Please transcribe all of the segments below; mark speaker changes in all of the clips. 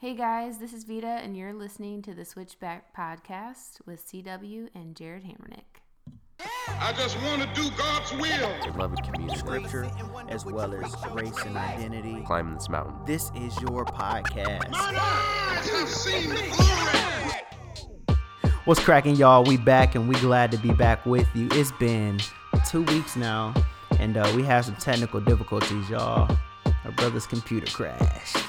Speaker 1: Hey guys, this is Vita, and you're listening to the Switchback Podcast with CW and Jared Hammernick.
Speaker 2: I just want to do God's will.
Speaker 3: Beloved community.
Speaker 4: scripture as well as race and identity.
Speaker 3: Climbing this mountain.
Speaker 4: This is your podcast.
Speaker 2: Mine eyes have seen the glory.
Speaker 4: What's cracking, y'all? We back and we glad to be back with you. It's been two weeks now, and uh, we had some technical difficulties, y'all. Our brother's computer crashed.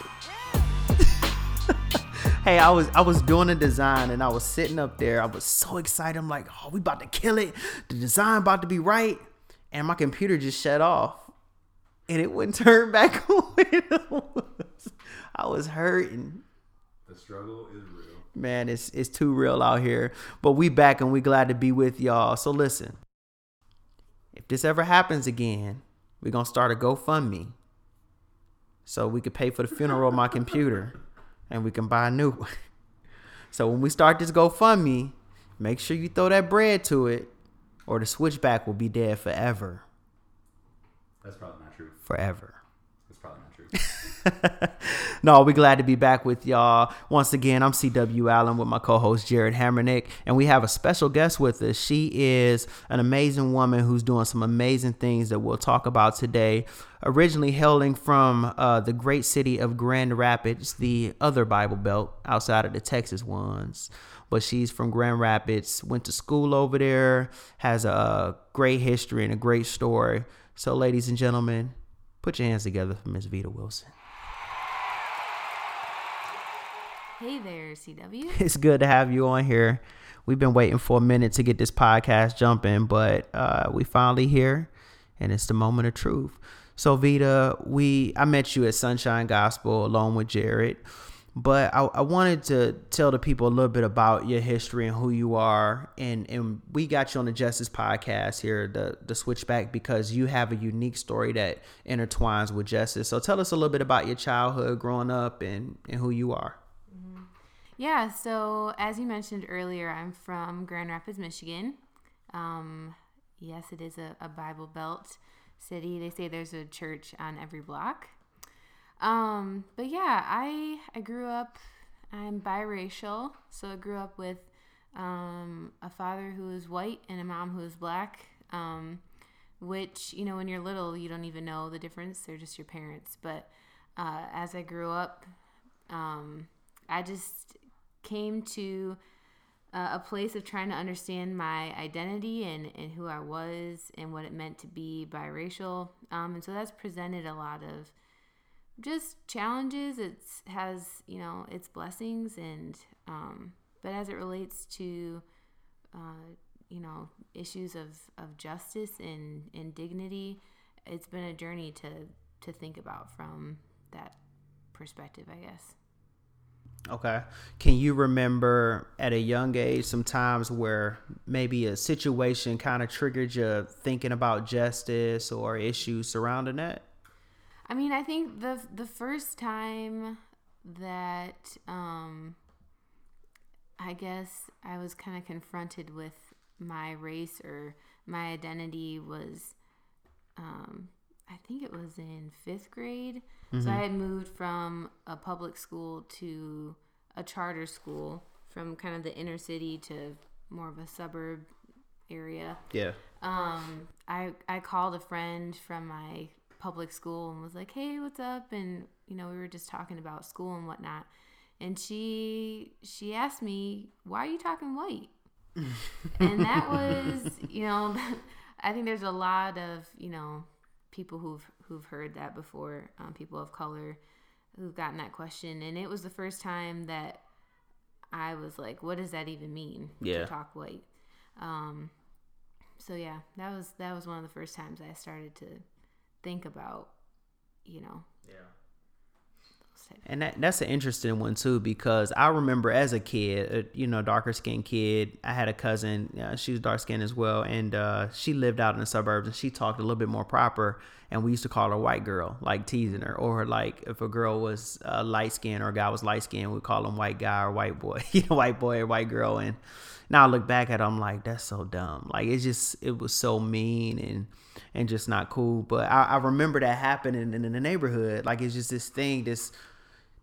Speaker 4: Hey, I was I was doing a design and I was sitting up there. I was so excited. I'm like, oh, we about to kill it. The design about to be right, and my computer just shut off, and it wouldn't turn back on. I was hurting
Speaker 5: The struggle is real.
Speaker 4: man it's it's too real out here but we back and we glad to be with y'all so listen if this ever happens again we're gonna start a gofundme so we could pay for the funeral of my computer and we can buy a new one. So when we start this gofundme make sure you throw that bread to it or the switchback will be dead forever.
Speaker 5: That's probably not true.
Speaker 4: forever
Speaker 5: That's probably not true.
Speaker 4: no, we're glad to be back with y'all. Once again, I'm CW Allen with my co-host Jared Hammernick, and we have a special guest with us. She is an amazing woman who's doing some amazing things that we'll talk about today. Originally hailing from uh, the great city of Grand Rapids, the other Bible Belt outside of the Texas ones. But she's from Grand Rapids, went to school over there, has a great history and a great story. So, ladies and gentlemen, put your hands together for Miss Vita Wilson.
Speaker 1: Hey there, CW.
Speaker 4: it's good to have you on here. We've been waiting for a minute to get this podcast jumping, but uh, we finally here, and it's the moment of truth. So Vita, we I met you at Sunshine Gospel along with Jared, but I, I wanted to tell the people a little bit about your history and who you are, and and we got you on the Justice podcast here, the the Switchback, because you have a unique story that intertwines with justice. So tell us a little bit about your childhood, growing up, and and who you are.
Speaker 1: Yeah, so as you mentioned earlier, I'm from Grand Rapids, Michigan. Um, yes, it is a, a Bible Belt city. They say there's a church on every block. Um, but yeah, I I grew up. I'm biracial, so I grew up with um, a father who is white and a mom who is black. Um, which you know, when you're little, you don't even know the difference. They're just your parents. But uh, as I grew up, um, I just came to uh, a place of trying to understand my identity and, and who I was and what it meant to be biracial. Um, and so that's presented a lot of just challenges. It has you know its blessings and um, but as it relates to uh, you know issues of, of justice and, and dignity, it's been a journey to to think about from that perspective, I guess.
Speaker 4: Okay. Can you remember at a young age some times where maybe a situation kind of triggered you thinking about justice or issues surrounding that?
Speaker 1: I mean, I think the the first time that um I guess I was kind of confronted with my race or my identity was um I think it was in 5th grade. So I had moved from a public school to a charter school from kind of the inner city to more of a suburb area
Speaker 4: Yeah.
Speaker 1: um, I I called a friend from my public school and was like, "Hey, what's up?" And you know, we were just talking about school and whatnot. And she she asked me, "Why are you talking white?" and that was, you know, I think there's a lot of you know people who've who've heard that before, um, people of color who've gotten that question, and it was the first time that I was like, "What does that even mean?"
Speaker 4: Yeah.
Speaker 1: To talk white. Um, so yeah, that was that was one of the first times I started to think about, you know,
Speaker 4: Yeah. And that, that's an interesting one too because I remember as a kid, a, you know, darker skinned kid. I had a cousin, uh, she was dark skinned as well, and uh, she lived out in the suburbs and she talked a little bit more proper. And we used to call her white girl, like teasing her, or like if a girl was uh, light skinned or a guy was light skinned, we'd call him white guy or white boy, you know, white boy or white girl. And now I look back at it, I'm like, that's so dumb. Like it's just, it was so mean and and just not cool. But I, I remember that happening in, in the neighborhood. Like it's just this thing, this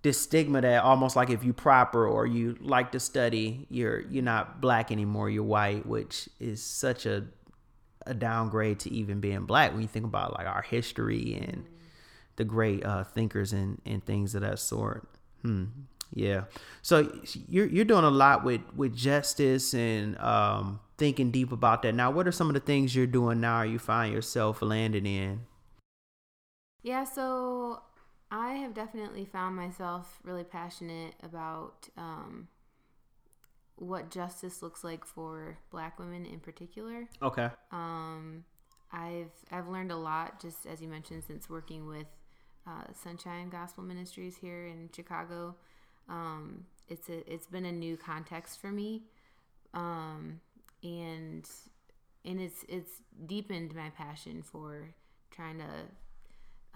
Speaker 4: this stigma that almost like if you proper or you like to study, you're you're not black anymore. You're white, which is such a a downgrade to even being black when you think about like our history and the great uh, thinkers and, and things of that sort. Hmm. Yeah. So you're you're doing a lot with with justice and um, thinking deep about that. Now, what are some of the things you're doing now? You find yourself landing in?
Speaker 1: Yeah, so definitely found myself really passionate about um, what justice looks like for Black women in particular.
Speaker 4: Okay.
Speaker 1: Um, I've I've learned a lot, just as you mentioned, since working with uh, Sunshine Gospel Ministries here in Chicago. Um, it's a it's been a new context for me, um, and and it's it's deepened my passion for trying to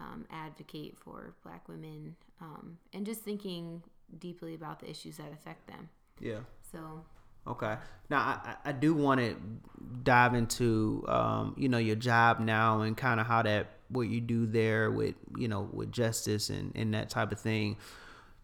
Speaker 1: um, advocate for Black women um, and just thinking deeply about the issues that affect them.
Speaker 4: Yeah.
Speaker 1: So
Speaker 4: Okay. Now I, I do want to dive into um, you know your job now and kind of how that what you do there with you know with justice and and that type of thing.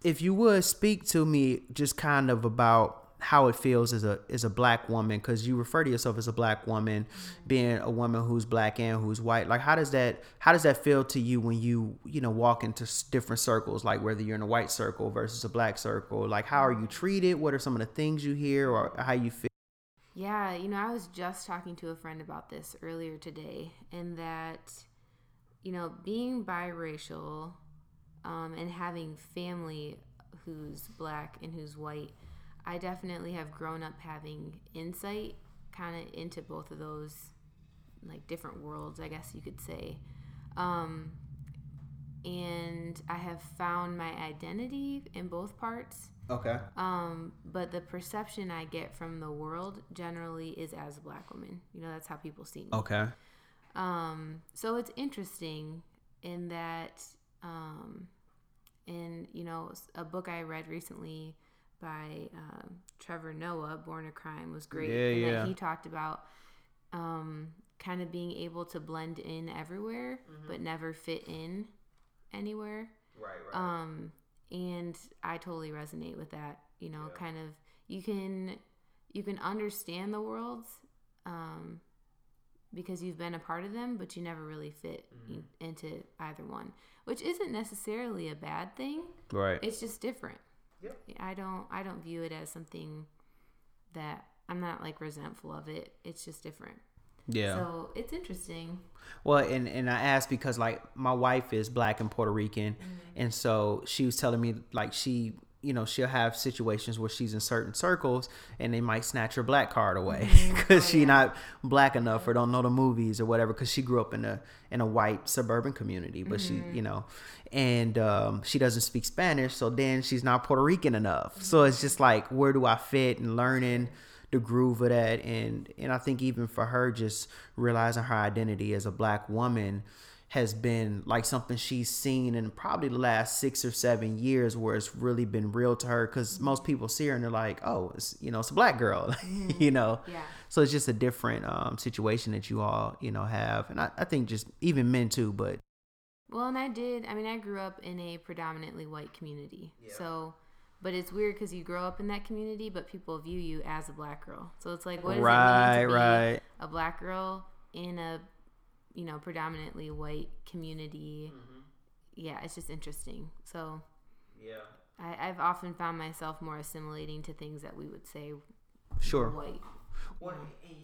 Speaker 4: If you would speak to me just kind of about how it feels as a as a black woman because you refer to yourself as a black woman being a woman who's black and who's white. Like how does that how does that feel to you when you you know walk into different circles? Like whether you're in a white circle versus a black circle. Like how are you treated? What are some of the things you hear or how you feel?
Speaker 1: Yeah, you know, I was just talking to a friend about this earlier today, and that, you know, being biracial um, and having family who's black and who's white, I definitely have grown up having insight kind of into both of those, like different worlds, I guess you could say. Um, and I have found my identity in both parts.
Speaker 4: okay
Speaker 1: Um, but the perception I get from the world generally is as a black woman. You know, that's how people see me.
Speaker 4: okay
Speaker 1: Um, so it's interesting in that, um, in you know, a book I read recently by um, Trevor Noah, Born a Crime, was great.
Speaker 4: Yeah,
Speaker 1: and
Speaker 4: yeah.
Speaker 1: That he talked about um, kind of being able to blend in everywhere, but never fit in anywhere.
Speaker 4: right
Speaker 1: Um, and I totally resonate with that. You know, kind of you can you can understand the worlds um, because you've been a part of them, but you never really fit in- into either one, which isn't necessarily a bad thing.
Speaker 4: right
Speaker 1: It's just different. I don't I don't view it as something that I'm not like resentful of it. It's just different.
Speaker 4: yeah
Speaker 1: So it's interesting.
Speaker 4: Well, and and I asked because like my wife is black and Puerto Rican, mm-hmm. and so she was telling me like she you know she'll have situations where she's in certain circles and they might snatch her black card away mm-hmm. because oh, she not black enough or don't know the movies or whatever because she grew up in a in a white suburban community but she mm-hmm. you know and um, she doesn't speak spanish so then she's not puerto rican enough. Mm-hmm. So it's just like where do i fit and learning the groove of that? And and I think even for her just realizing her identity as a black woman has been like something she's seen in probably the last six or seven years where it's really been real to her because most people see her and they're like oh it's you know it's a black girl you know
Speaker 1: Yeah.
Speaker 4: so it's just a different um, situation that you all you know have and I, I think just even men too but
Speaker 1: Well, and I did. I mean, I grew up in a predominantly white community. So, but it's weird because you grow up in that community, but people view you as a black girl. So it's like, what does
Speaker 4: Right,
Speaker 1: it mean to be
Speaker 4: right.
Speaker 1: a black girl in a, you know, predominantly white community?
Speaker 4: Mm-hmm.
Speaker 1: Yeah, it's just interesting. So
Speaker 4: yeah
Speaker 1: I, I've often found myself more assimilating to things that we would say
Speaker 4: sure
Speaker 1: white.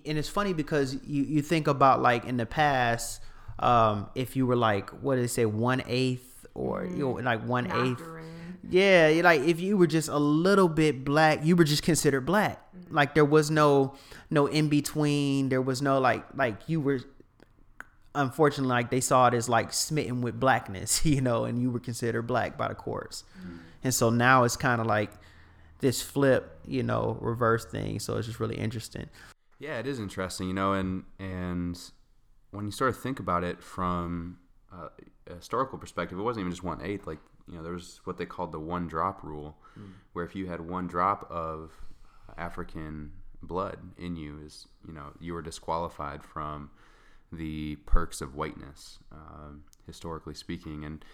Speaker 4: and it's funny because you you think about like in the past um if you were like what did they say one eighth or you know like one eighth
Speaker 1: Octoroon.
Speaker 4: yeah like if you were just a little bit black you were just considered black like there was no no in between there was no like like you were unfortunately like they saw it as like smitten with blackness you know and you were considered black by the courts. And so now it's kind of like this flip you know reverse thing. So it's just really interesting.
Speaker 5: Yeah, it is interesting, you know, and and when you sort of think about it from uh, a historical perspective, it wasn't even just one eighth. Like you know, there was what they called the one drop rule, where if you had one drop of African blood in you, is you know you were disqualified from the perks of whiteness, um, historically speaking, and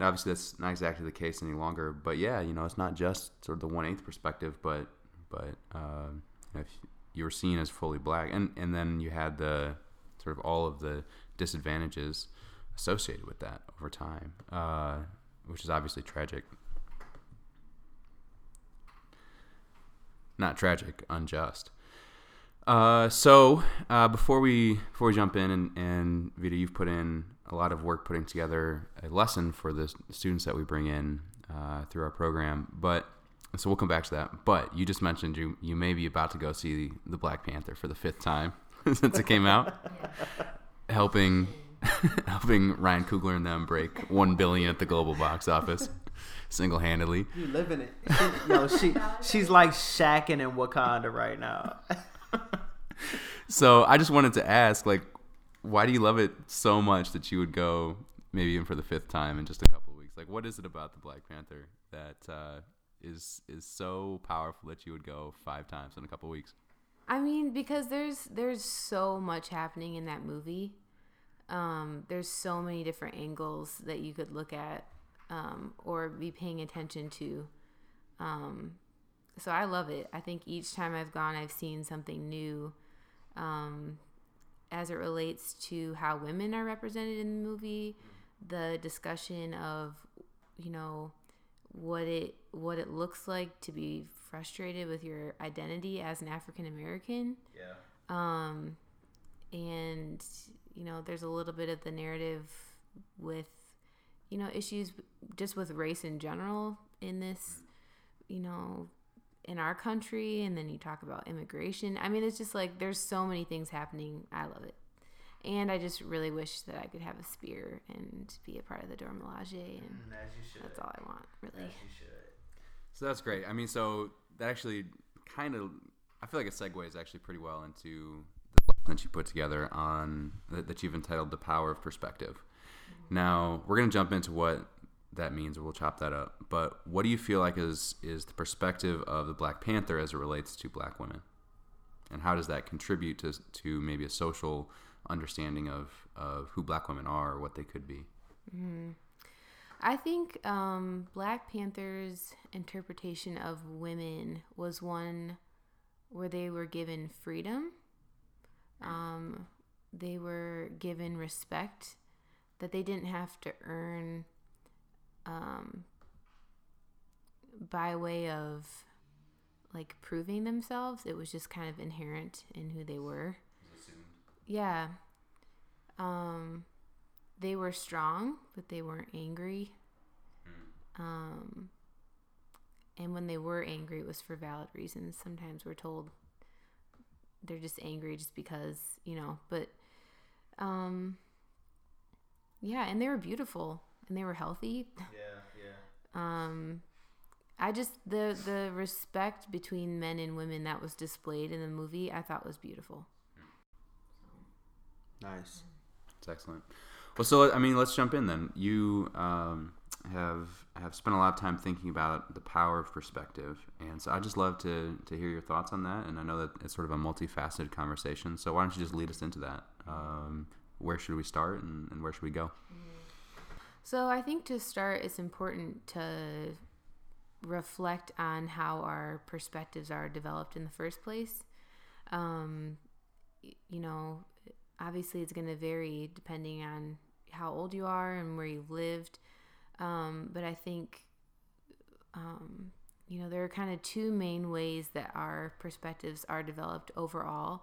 Speaker 5: obviously, that's not exactly the case any longer. But yeah, you know, it's not just sort of the one eighth perspective, but but uh, you if you were seen as fully black, and and then you had the sort of all of the disadvantages associated with that over time, uh, which is obviously tragic. Not tragic, unjust. Uh, so uh, before we before we jump in and, and Vita, you've put in a lot of work putting together a lesson for the students that we bring in uh, through our program. But so we'll come back to that. But you just mentioned you you may be about to go see the Black Panther for the fifth time since it came out, helping helping Ryan Coogler and them break one billion at the global box office single handedly.
Speaker 4: You living it. Yo, she she's like shacking in Wakanda right now.
Speaker 5: So I just wanted to ask, like, why do you love it so much that you would go maybe even for the fifth time in just a couple weeks? Like, what is it about the Black Panther that uh, is is so powerful that you would go five times in a couple weeks?
Speaker 1: I mean, because there's there's so much happening in that movie. Um, there's so many different angles that you could look at um, or be paying attention to. Um, so I love it. I think each time I've gone, I've seen something new um, as it relates to how women are represented in the movie, the discussion of, you know, what it what it looks like to be frustrated with your identity as an African American.
Speaker 4: Yeah.
Speaker 1: Um, and you know, there's a little bit of the narrative with, you know, issues just with race in general in this, you know, in our country. And then you talk about immigration. I mean, it's just like there's so many things happening. I love it. And I just really wish that I could have a spear and be a part of the Dora Milaje, and mm,
Speaker 4: As you should.
Speaker 1: that's all I want, really.
Speaker 4: you should.
Speaker 5: So that's great. I mean, so that actually kind of, I feel like it segues actually pretty well into the that you put together on that, that you've entitled "The Power of Perspective." Mm-hmm. Now we're gonna jump into what that means, we'll chop that up. But what do you feel like is is the perspective of the Black Panther as it relates to Black women, and how does that contribute to to maybe a social understanding of of who Black women are or what they could be?
Speaker 1: I think um, Black Panther's interpretation of women was one where they were given freedom. Um, they were given respect that they didn't have to earn um, by way of like proving themselves. It was just kind of inherent in who they were. Yeah. Um, they were strong, but they weren't angry. Um, and when they were angry, it was for valid reasons. Sometimes we're told they're just angry just because, you know, but um, yeah, and they were beautiful and they were healthy.
Speaker 4: Yeah, yeah.
Speaker 1: Um, I just the the respect between men and women that was displayed in the movie, I thought was beautiful.
Speaker 4: Nice.
Speaker 5: It's excellent. Well, so I mean, let's jump in then. You um, have have spent a lot of time thinking about the power of perspective, and so I just love to to hear your thoughts on that. And I know that it's sort of a multifaceted conversation. So why don't you just lead us into that? Um, where should we start, and, and where should we go?
Speaker 1: So I think to start, it's important to reflect on how our perspectives are developed in the first place. Um, you know, obviously it's going to vary depending on how old you are and where you've lived. Um, but I think, um, you know, there are kind of two main ways that our perspectives are developed overall,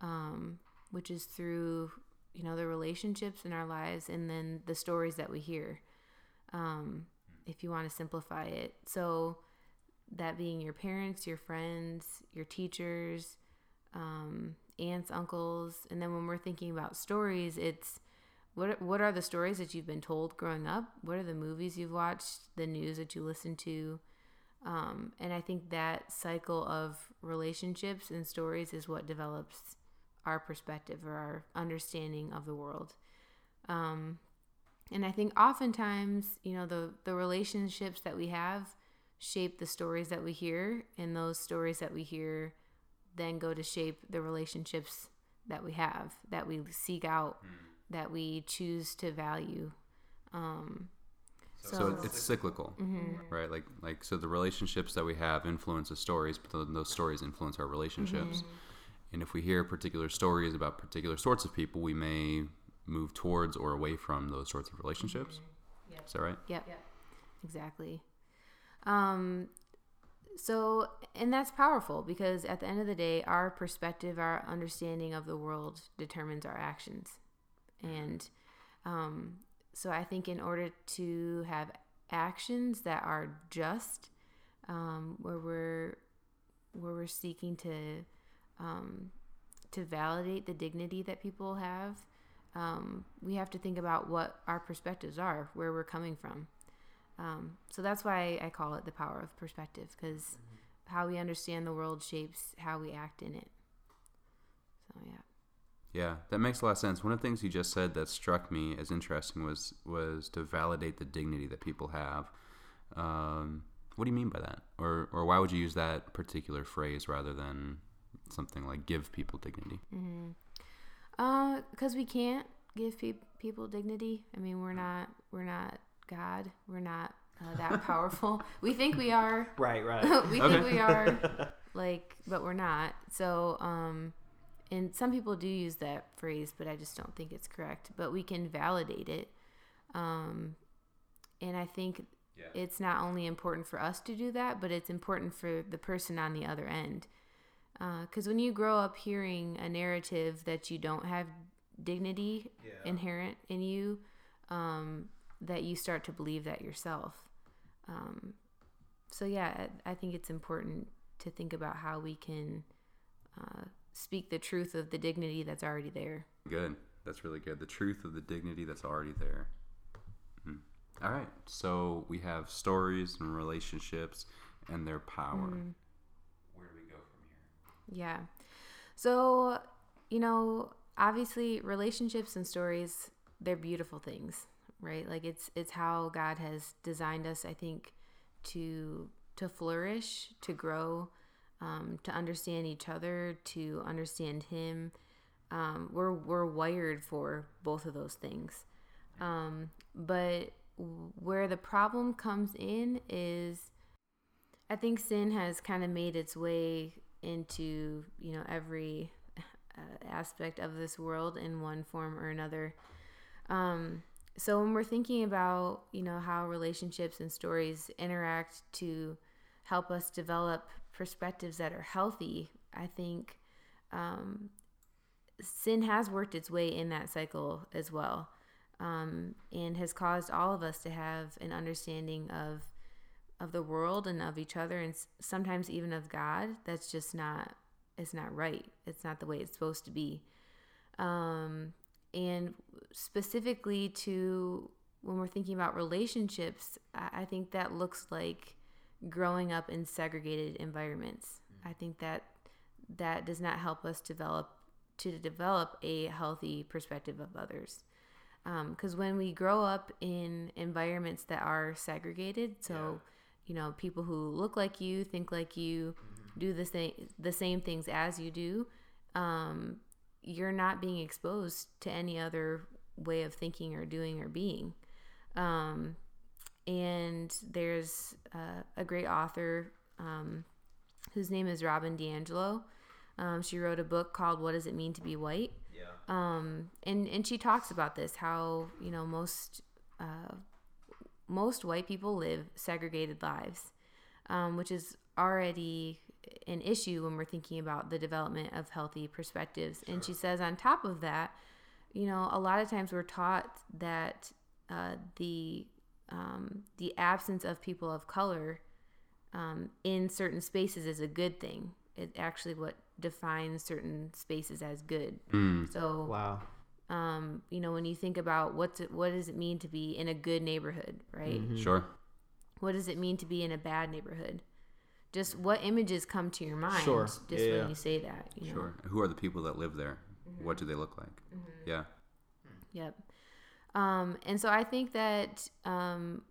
Speaker 1: um, which is through, you know, the relationships in our lives and then the stories that we hear, um, if you want to simplify it. So, that being your parents, your friends, your teachers, um, aunts, uncles, and then when we're thinking about stories, it's what what are the stories that you've been told growing up? What are the movies you've watched? The news that you listen to? Um, and I think that cycle of relationships and stories is what develops our perspective or our understanding of the world. Um, and I think oftentimes, you know, the the relationships that we have shape the stories that we hear, and those stories that we hear then go to shape the relationships that we have, that we seek out, that we choose to value. Um,
Speaker 5: So, it- it's cyclical, right? Like like so the relationships that we have influence the stories, but then those stories influence our relationships. And if we hear particular stories about particular sorts of people, we may move towards or away from those sorts of relationships. Is that right?
Speaker 1: Yep. Exactly. Um so and that's powerful because at the end of the day our perspective, our understanding of the world determines our actions. And um so I think in order to have actions that are just um where we're where we're seeking to um to validate the dignity that people have, um, we have to think about what our perspectives are, where we're coming from. Um, so that's why I call it the power of perspective, because how we understand the world shapes how we act in it. So yeah.
Speaker 5: Yeah, that makes a lot of sense. One of the things you just said that struck me as interesting was was to validate the dignity that people have. Um, what do you mean by that, or or why would you use that particular phrase rather than something like give people dignity?
Speaker 1: because Uh, we can't give pe- people dignity. I mean, we're not we're not God. We're not uh, that powerful. we think we are.
Speaker 4: Right, right.
Speaker 1: we think we are like but we're not so um and some people do use that phrase but i just don't think it's correct but we can validate it um and i think it's not only important for us to do that but it's important for the person on the other end because when you grow up hearing a narrative that you don't have dignity inherent in you um, that you start to believe that yourself um, so yeah I think it's important to think about how we can uh, speak the truth of the dignity that's already there
Speaker 5: Good. That's really good. The truth of the dignity that's already there. Mhm. All right. So we have stories and relationships and their power. Where do we go from here?
Speaker 1: Yeah. So you know obviously relationships and stories they're beautiful things right? Like it's it's how god has designed us i think to to flourish to grow um, to understand each other to understand him. Um, we're we're wired for both of those things. Um, but where the problem comes in is I think sin has kind of made its way into you know every uh, aspect of this world in one form or another. Um, so when we're thinking about you know how relationships and stories interact to help us develop perspectives that are healthy, I think um, sin has worked its way in that cycle as well, um, and has caused all of us to have an understanding of of the world and of each other and sometimes even of God that's just not it's not right. It's not the way it's supposed to be. Um and specifically to when we're thinking about relationships I, I think that looks like growing up in segregated environments. I think that that does not help us develop to develop a healthy perspective of others. Because when we grow up in environments that are segregated so you know people who look like you think like you do the same the same things as you do um, you're not being exposed to any other way of thinking or doing or being. Um, and there's uh, a great author um, whose name is robin DiAngelo. um, she wrote a book called what does it mean to be white? Um, and and she talks about this how you know most uh, most white people live segregated lives, um, which is already an issue when we're thinking about the development of healthy perspectives. And she says, on top of that, you know, a lot of times we're taught that uh, the um, the absence of people of color um, in certain spaces is a good thing. It actually what defines certain spaces as good. So
Speaker 4: Wow.
Speaker 1: Um, you know, when you think about what's it, what does it mean to be in a good neighborhood, right?
Speaker 5: Sure.
Speaker 1: What does it mean to be in a bad neighborhood? Just what images come to your mind
Speaker 4: Sure.
Speaker 1: just
Speaker 4: Yeah,
Speaker 1: when
Speaker 4: yeah.
Speaker 1: you say that, you know?
Speaker 5: Sure. Who are the people that live there? What do they look like? Yeah.
Speaker 1: Yep. Um, and so I think that um,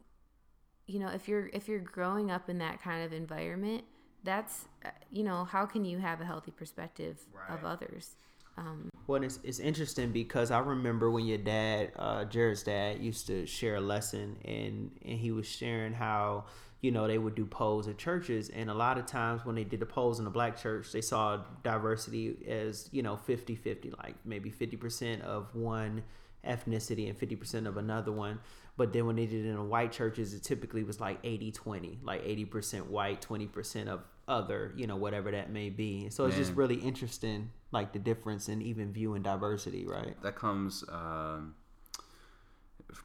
Speaker 1: you know if you're if you're growing up in that kind of environment, that's uh, you know how can you have a healthy perspective of others? Um,
Speaker 4: Well, it's, it's interesting because I remember when your dad, uh, Jared's dad, used to share a lesson, and and he was sharing how you know they would do polls at churches, and a lot of times when they did the polls in the black church, they saw diversity as you know 50-50, like maybe fifty percent of one ethnicity and 50% of another one. But then when they did it in the white churches, it typically was like 80 20, like 80% white, 20% of other, you know, whatever that may be. So it's just really interesting, like the difference in even viewing diversity, right?
Speaker 5: that comes um,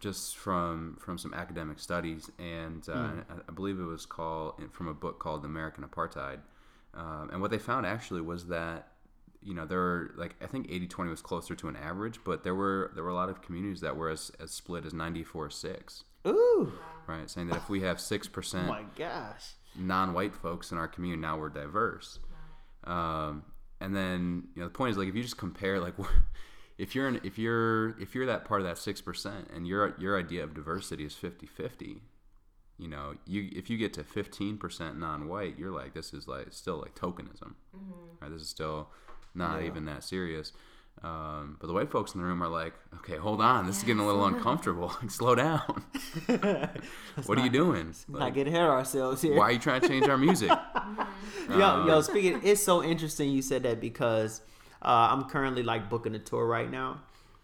Speaker 5: just from from some academic studies, and uh,
Speaker 4: Hmm.
Speaker 5: I, believe it was called from a book called American Apartheid. Um, and what they found actually was that you know there were like I think 80-20 was closer to an average, but there were there were a lot of communities that were as, as split as 94-6,
Speaker 4: Ooh,
Speaker 5: right? Saying that if we have six percent,
Speaker 4: my gosh.
Speaker 5: non-white folks in our community now we're diverse um, and then you know the point is like if you just compare like if you're in, if you're if you're that part of that 6% and your your idea of diversity is 50-50 you know you if you get to 15% non-white you're like this is like still like tokenism. Mm-hmm. Right? This is still not
Speaker 4: Yeah.
Speaker 5: even that serious um, but the white folks in the room are like okay hold on. This is getting a little uncomfortable. Like slow down. What are you doing?
Speaker 4: Not
Speaker 5: Like,
Speaker 4: get ahead of ourselves here.
Speaker 5: why are you trying to change our music?
Speaker 4: Yo, yo, speaking, it's so interesting you said that because uh, I'm currently like booking a tour right now,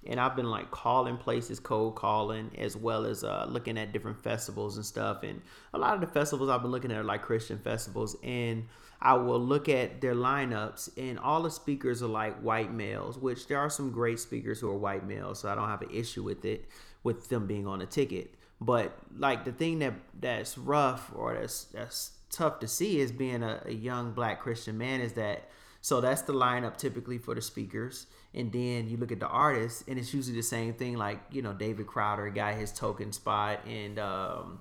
Speaker 4: and I've been like calling places, cold calling, as well as uh, looking at different festivals and stuff. And a lot of the festivals I've been looking at are like Christian festivals, and I will look at their lineups, and all the speakers are like white males, which there are some great speakers who are white males, so I don't have an issue with it, with them being on a ticket. But like the thing that that's rough or that's that's tough to see is being a, a young black Christian man is that so that's the lineup typically for the speakers. And then you look at the artists and it's usually the same thing like, you know, David Crowder got his token spot and um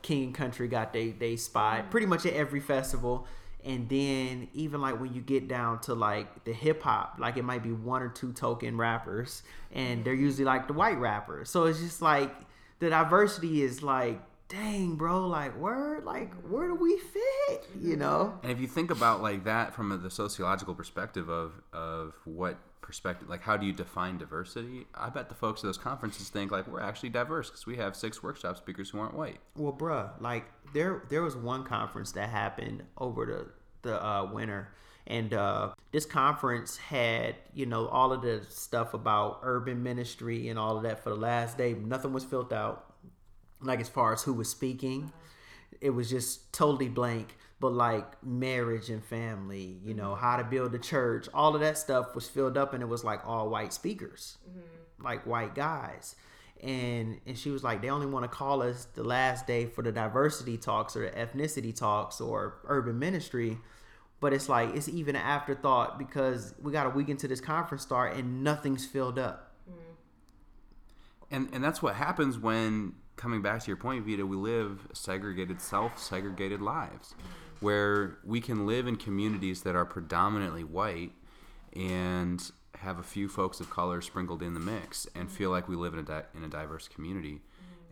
Speaker 4: King and Country got they they spot pretty much at every festival. And then even like when you get down to like the hip hop, like it might be one or two token rappers, and they're usually like the white rappers. So it's just like the diversity is like, dang, bro, like where like where do we fit? You know?
Speaker 5: And if you think about like that from a, the sociological perspective of of what perspective, like how do you define diversity? I bet the folks at those conferences think like we're actually diverse because we have six workshop speakers who aren't white.
Speaker 4: Well, bruh, like there there was one conference that happened over the the uh, winter, and uh, this conference had you know all of the stuff about urban ministry and all of that for the last day. Nothing was filled out, like as far as who was speaking. It was just totally blank. But like marriage and family, you know, how to build a church, all of that stuff was filled up, and it was like all white speakers, mm-hmm. like white guys and and she was like they only want to call us the last day for the diversity talks or the ethnicity talks or urban ministry but it's like it's even an afterthought because we got a week into this conference start and nothing's filled up mm-hmm.
Speaker 5: And and that's what happens when coming back to your point, Vita, we live segregated, self-segregated lives, where we can live in communities that are predominantly white and have a few folks of color sprinkled in the mix and feel like we live in a di- in a diverse community.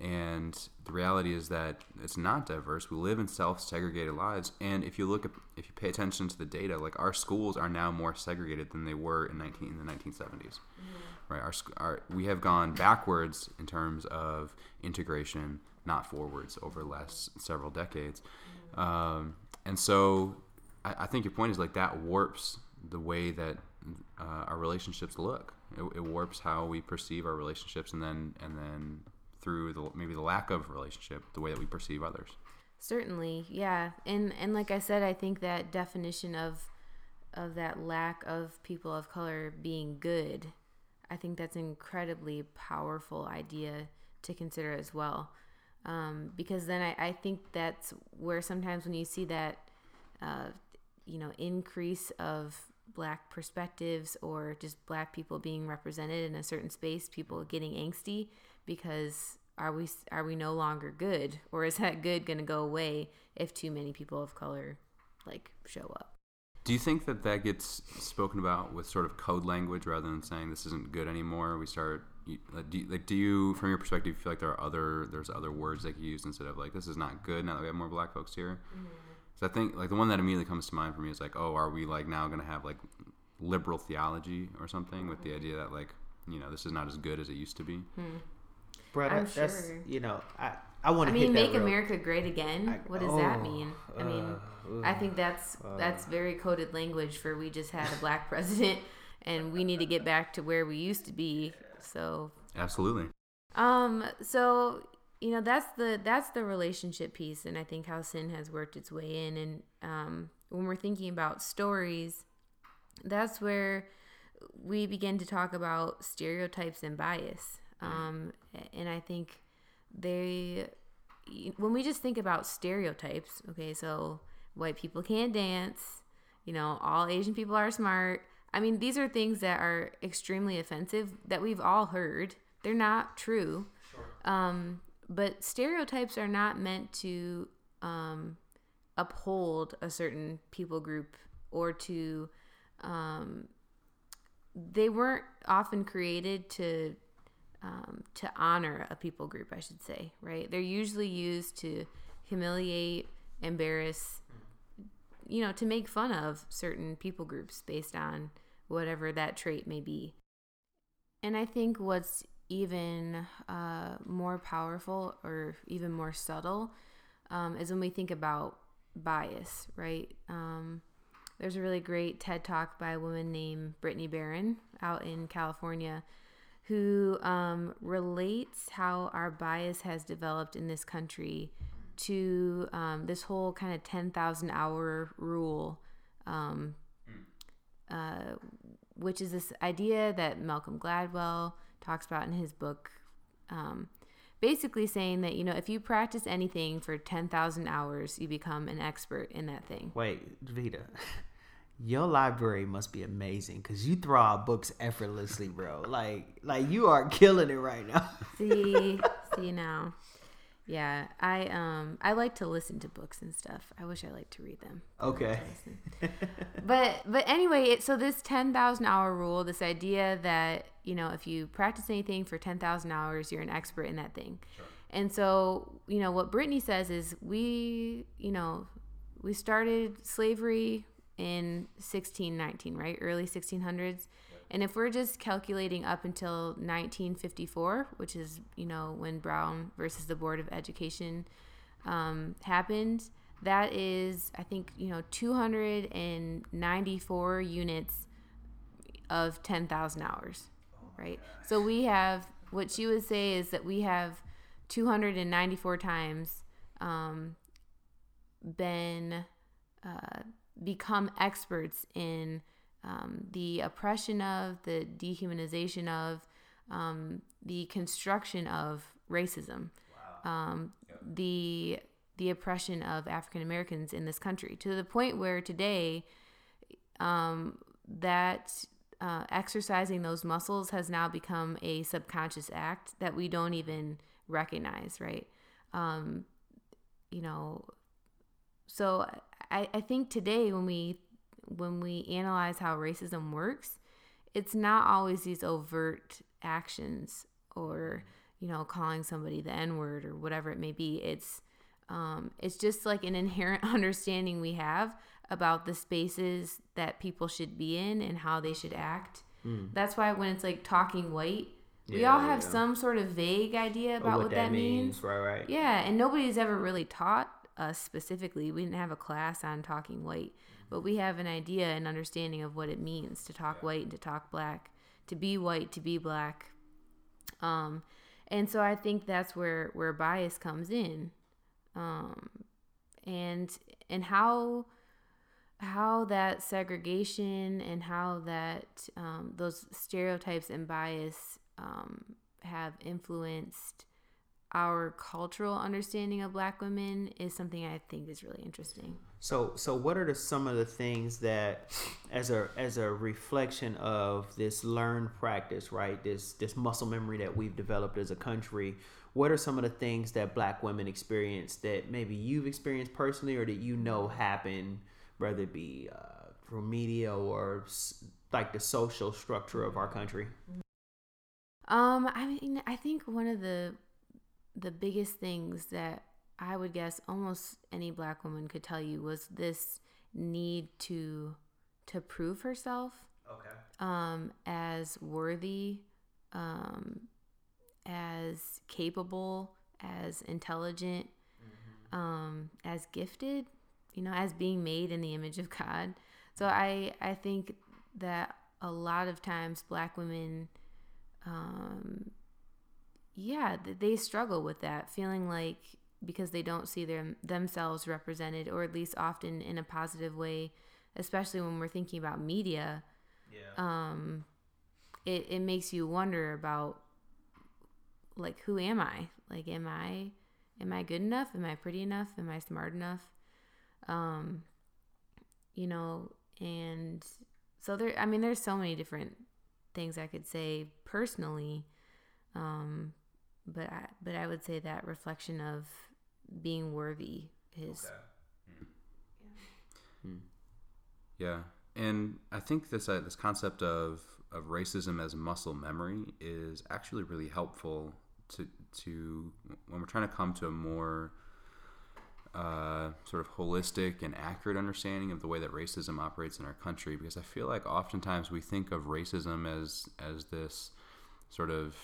Speaker 5: And the reality is that it's not diverse. We live in self-segregated lives, and if you look at, if you pay attention to the data, like our schools are now more segregated than they were in 19 in the 1970s right? Our, our we have gone backwards in terms of integration, not forwards over the last several decades, um, and so I, I think your point is like that warps the way that uh, our relationships look. It, it warps how we perceive our relationships, and then and then through the maybe the lack of relationship, the way that we perceive others.
Speaker 1: Certainly, yeah, and and like I said, I think that definition of of that lack of people of color being good, I think that's an incredibly powerful idea to consider as well, um, because then I, I think that's where sometimes when you see that, uh, you know, increase of black perspectives or just black people being represented in a certain space, people getting angsty because are we are we no longer good? Or is that good going to go away if too many people of color like show up
Speaker 5: Do you think that that gets spoken about with sort of code language rather than saying this isn't good anymore? We start. Like, do you, like, do you, from your perspective, feel like there are other there's other words they could use instead of like this is not good now that we have more black folks here? Mm-hmm. So I think like the one that immediately comes to mind for me is like, oh, are we like now going to have like liberal theology or something with the mm-hmm. idea that like you know this is not as good as it used to be. Hmm.
Speaker 4: Bro,
Speaker 1: I'm
Speaker 4: that's
Speaker 1: sure.
Speaker 4: you know, I I want
Speaker 1: I mean,
Speaker 4: hit
Speaker 1: make
Speaker 4: real-
Speaker 1: America great again.
Speaker 4: I-
Speaker 1: what does that
Speaker 4: oh,
Speaker 1: mean? I mean,
Speaker 4: uh,
Speaker 1: I think that's that's very coded language for we just had a black president, and we need to get back to where we used to be. So,
Speaker 5: Absolutely.
Speaker 1: um, so you know that's the that's the relationship piece, and I think how sin has worked its way in, and um, when we're thinking about stories, that's where we begin to talk about stereotypes and bias. Um, and I think they, when we just think about stereotypes, okay, so white people can't dance, you know, all Asian people are smart. I mean, these are things that are extremely offensive that we've all heard. They're not true. Um, but stereotypes are not meant to um, uphold a certain people group or to um, they weren't often created to um, to honor a people group i should say right? They're usually used to humiliate embarrass you know to make fun of certain people groups based on whatever that trait may be. And i think what's even uh, more powerful or even more subtle um, is when we think about bias right? Um, there's a really great TED talk by a woman named Brittany Barron out in California who um, relates how our bias has developed in this country to um, this whole kind of 10,000 hour rule, um, uh, which is this idea that Malcolm Gladwell talks about in his book. Um, basically saying that you know if you practice anything for 10,000 hours you become an expert in that thing
Speaker 4: Wait, Vita. Your library must be amazing because you throw out books effortlessly, bro. Like, like you are killing it right now.
Speaker 1: see see now yeah i um i like to listen to books and stuff i wish i liked to read them
Speaker 4: Okay.
Speaker 1: but but anyway it, so this 10,000 hour rule this idea that you know if you practice anything for 10,000 hours you're an expert in that thing and so you know what brittany says is we you know we started slavery in 1619 right? Early 1600s and if we're just calculating up until 1954 which is you know when brown versus the board of education um, happened that is i think you know 294 units of 10,000 hours right? So we have what she would say is that we have 294 times um, been uh, become experts in um, the oppression of the dehumanization of um, the construction of racism. Um, the the oppression of African Americans in this country to the point where today um, that uh, exercising those muscles has now become a subconscious act that we don't even recognize, right? Um, you know, so I, I think today when we when we analyze how racism works, it's not always these overt actions or you know calling somebody the n word or whatever it may be. It's um, it's just like an inherent understanding we have about the spaces that people should be in and how they should act. That's why when it's like talking white, we all have
Speaker 4: yeah.
Speaker 1: some sort of vague idea about what, that, means.
Speaker 4: right? Right.
Speaker 1: Yeah, and nobody's ever really taught us specifically. We didn't have a class on talking white, but we have an idea and understanding of what it means to talk white and to talk black, to be white, to be black. Um, and so I think that's where where bias comes in, um, and and how how that segregation and how that um, those stereotypes and bias um, have influenced our cultural understanding of black women is something I think is really interesting.
Speaker 4: So, so what are the, some of the things that, as a as a reflection of this learned practice, right? This this muscle memory that we've developed as a country. What are some of the things that Black women experience that maybe you've experienced personally, or that you know happen, whether it be uh, through media or s- like the social structure of our country?
Speaker 1: Um, I mean, I think one of the the biggest things that I would guess almost any black woman could tell you was this need to to prove herself. um, as worthy, um, as capable, as intelligent, um, as gifted, you know, as being made in the image of God. So I I think that a lot of times black women um yeah, they struggle with that, feeling like because they don't see them themselves represented or at least often in a positive way, especially when we're thinking about media,
Speaker 4: Yeah.
Speaker 1: um it, it makes you wonder about like who am I? Like am I am I good enough? Am I pretty enough? Am I smart enough? Um you know, and so there I mean there's so many different things I could say personally. Um but I but I would say that reflection of being worthy is
Speaker 5: Yeah, and I think this uh, this concept of of racism as muscle memory is actually really helpful to to when we're trying to come to a more uh, sort of holistic and accurate understanding of the way that racism operates in our country. Because I feel like oftentimes we think of racism as as this sort of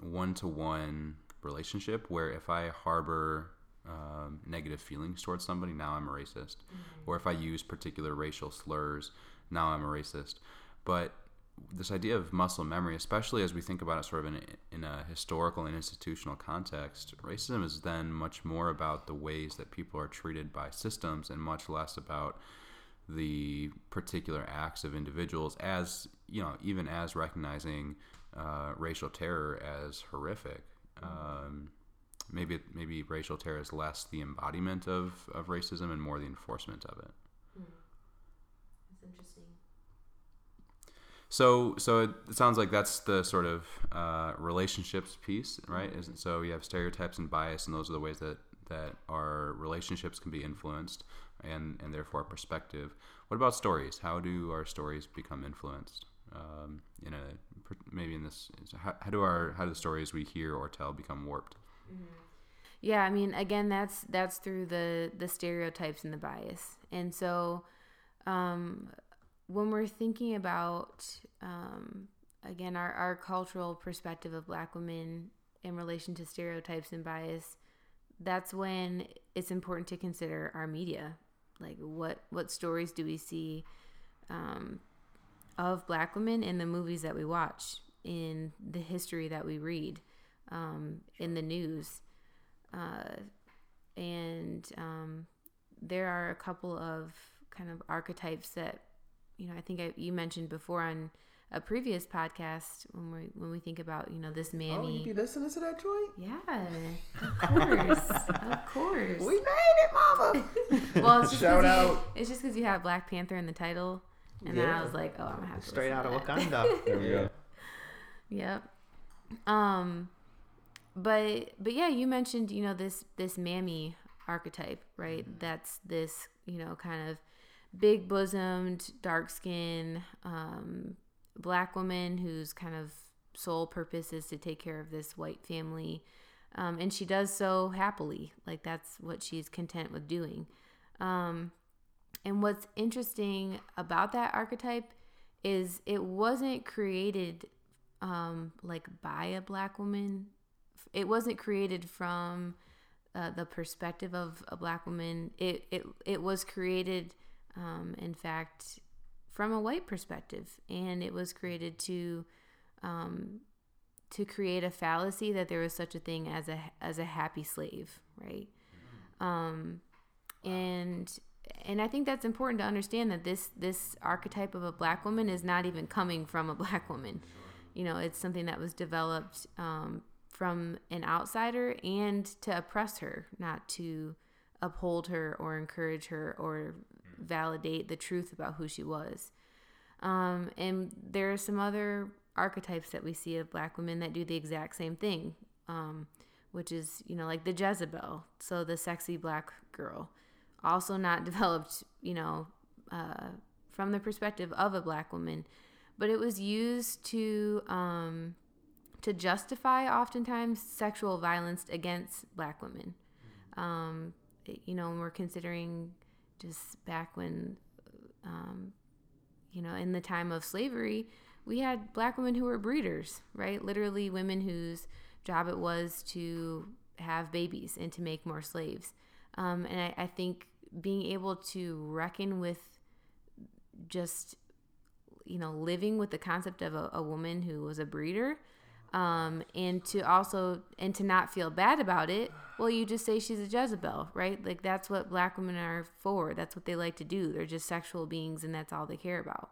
Speaker 5: one to one relationship where if I harbor um, negative feelings towards somebody, now I'm a racist. Or if I use particular racial slurs, now I'm a racist. But this idea of muscle memory, especially as we think about it sort of in a, in a historical and institutional context, racism is then much more about the ways that people are treated by systems and much less about the particular acts of individuals as you know even as recognizing uh, racial terror as horrific. Um, maybe maybe racial terror is less the embodiment of, of racism and more the enforcement of it.
Speaker 1: That's interesting.
Speaker 5: so so it, it sounds like that's the sort of uh, relationships piece right? Is it so you have stereotypes and bias and those are the ways that that our relationships can be influenced and and therefore perspective. What about stories? How do our stories become influenced um, in a maybe in this how, how do our how do the stories we hear or tell become warped?
Speaker 1: Yeah, I mean, again, that's that's through the the stereotypes and the bias, and so um, when we're thinking about um, again our our cultural perspective of Black women in relation to stereotypes and bias, that's when it's important to consider our media, like what what stories do we see um, of Black women in the movies that we watch, in the history that we read, um, in the news uh, and um, there are a couple of kind of archetypes that you know I think I, you mentioned before on a previous podcast when we when we think about you know this
Speaker 4: Oh,
Speaker 1: mammy.
Speaker 4: you be listening to that joint?
Speaker 1: yeah, of course, of course.
Speaker 4: We made it, mama.
Speaker 1: well, it's just
Speaker 4: Shout
Speaker 1: 'cause you-
Speaker 4: out.
Speaker 1: it's just because you have Black Panther in the title, and then I was like, oh, I'm gonna have to
Speaker 4: Straight out of
Speaker 1: that.
Speaker 4: Wakanda.
Speaker 5: there we go
Speaker 1: Yep. Um but but yeah, you mentioned, you know, this this mammy archetype, right? That's this, you know, kind of big bosomed, dark skin, um, black woman whose kind of sole purpose is to take care of this white family. Um, and she does so happily. Like that's what she's content with doing. Um, and what's interesting about that archetype is it wasn't created um, like by a black woman. It wasn't created from uh, the perspective of a black woman. It it it was created, um, in fact, from a white perspective, and it was created to um, to create a fallacy that there was such a thing as a as a happy slave, right? Um, and and I think that's important to understand that this this archetype of a black woman is not even coming from a black woman. You know, it's something that was developed um, from an outsider and to oppress her, not to uphold her or encourage her or validate the truth about who she was. Um, and there are some other archetypes that we see of black women that do the exact same thing, um, which is, you know, like the Jezebel, so the sexy black girl, also not developed, you know, uh, from the perspective of a black woman, but it was used to um, to justify oftentimes sexual violence against black women. Um, you know, when we're considering just back when, um, you know, in the time of slavery, we had black women who were breeders, right? Literally women whose job it was to have babies and to make more slaves. Um, and I, I think being able to reckon with just, you know, living with the concept of a, a woman who was a breeder um, and to also and to not feel bad about it well you just say she's a jezebel right? Like that's what black women are for. That's what they like to do. They're just sexual beings and that's all they care about.